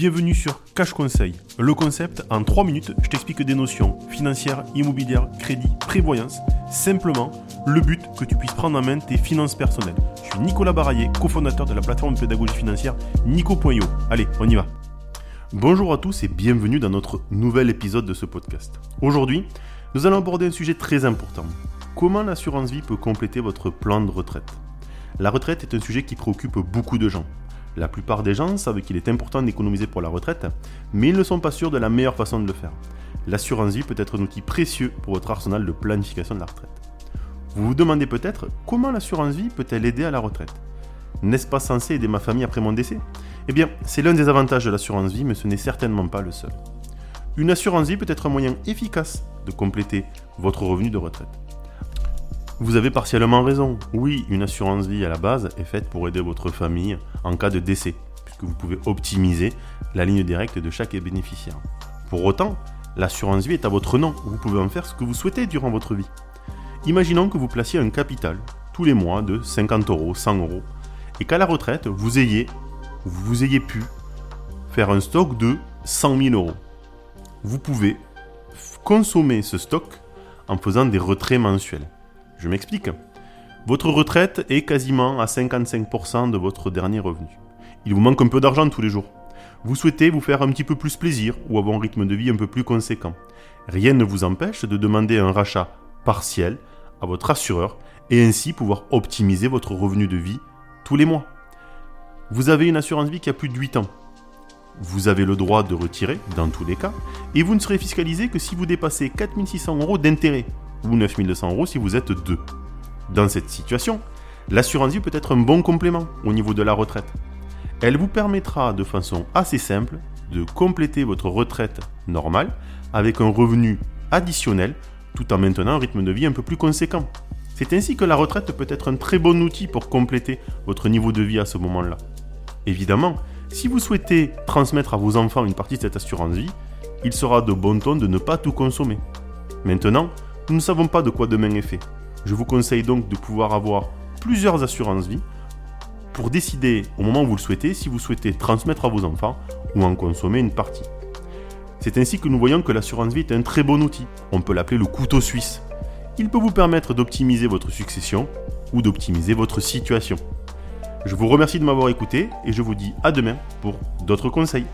Bienvenue sur Cash Conseil. Le concept, en 3 minutes, je t'explique des notions financières, immobilières, crédit, prévoyance. Simplement, le but que tu puisses prendre en main tes finances personnelles. Je suis Nicolas Baraillé, cofondateur de la plateforme de pédagogie financière Nico.io. Allez, on y va. Bonjour à tous et bienvenue dans notre nouvel épisode de ce podcast. Aujourd'hui, nous allons aborder un sujet très important. Comment l'assurance vie peut compléter votre plan de retraite? La retraite est un sujet qui préoccupe beaucoup de gens. La plupart des gens savent qu'il est important d'économiser pour la retraite, mais ils ne sont pas sûrs de la meilleure façon de le faire. L'assurance vie peut être un outil précieux pour votre arsenal de planification de la retraite. Vous vous demandez peut-être comment l'assurance vie peut-elle aider à la retraite N'est-ce pas censé aider ma famille après mon décès? Eh bien, c'est l'un des avantages de l'assurance vie, mais ce n'est certainement pas le seul. Une assurance vie peut être un moyen efficace de compléter votre revenu de retraite. Vous avez partiellement raison. Oui, une assurance vie à la base est faite pour aider votre famille en cas de décès, puisque vous pouvez optimiser la ligne directe de chaque bénéficiaire. Pour autant, l'assurance vie est à votre nom. Vous pouvez en faire ce que vous souhaitez durant votre vie. Imaginons que vous placiez un capital tous les mois de 50 euros, 100 euros, et qu'à la retraite, vous ayez, vous ayez pu faire un stock de 100 000 euros. Vous pouvez consommer ce stock en faisant des retraits mensuels. Je m'explique. Votre retraite est quasiment à 55% de votre dernier revenu. Il vous manque un peu d'argent tous les jours. Vous souhaitez vous faire un petit peu plus plaisir ou avoir un rythme de vie un peu plus conséquent. Rien ne vous empêche de demander un rachat partiel à votre assureur et ainsi pouvoir optimiser votre revenu de vie tous les mois. Vous avez une assurance vie qui a plus de 8 ans. Vous avez le droit de retirer dans tous les cas et vous ne serez fiscalisé que si vous dépassez 4600 euros d'intérêt ou 9200 euros si vous êtes deux. Dans cette situation, l'assurance vie peut être un bon complément au niveau de la retraite. Elle vous permettra de façon assez simple de compléter votre retraite normale avec un revenu additionnel tout en maintenant un rythme de vie un peu plus conséquent. C'est ainsi que la retraite peut être un très bon outil pour compléter votre niveau de vie à ce moment-là. Évidemment, si vous souhaitez transmettre à vos enfants une partie de cette assurance vie, il sera de bon ton de ne pas tout consommer. Maintenant, nous ne savons pas de quoi demain est fait. Je vous conseille donc de pouvoir avoir plusieurs assurances vie pour décider au moment où vous le souhaitez si vous souhaitez transmettre à vos enfants ou en consommer une partie. C'est ainsi que nous voyons que l'assurance vie est un très bon outil. On peut l'appeler le couteau suisse. Il peut vous permettre d'optimiser votre succession ou d'optimiser votre situation. Je vous remercie de m'avoir écouté et je vous dis à demain pour d'autres conseils.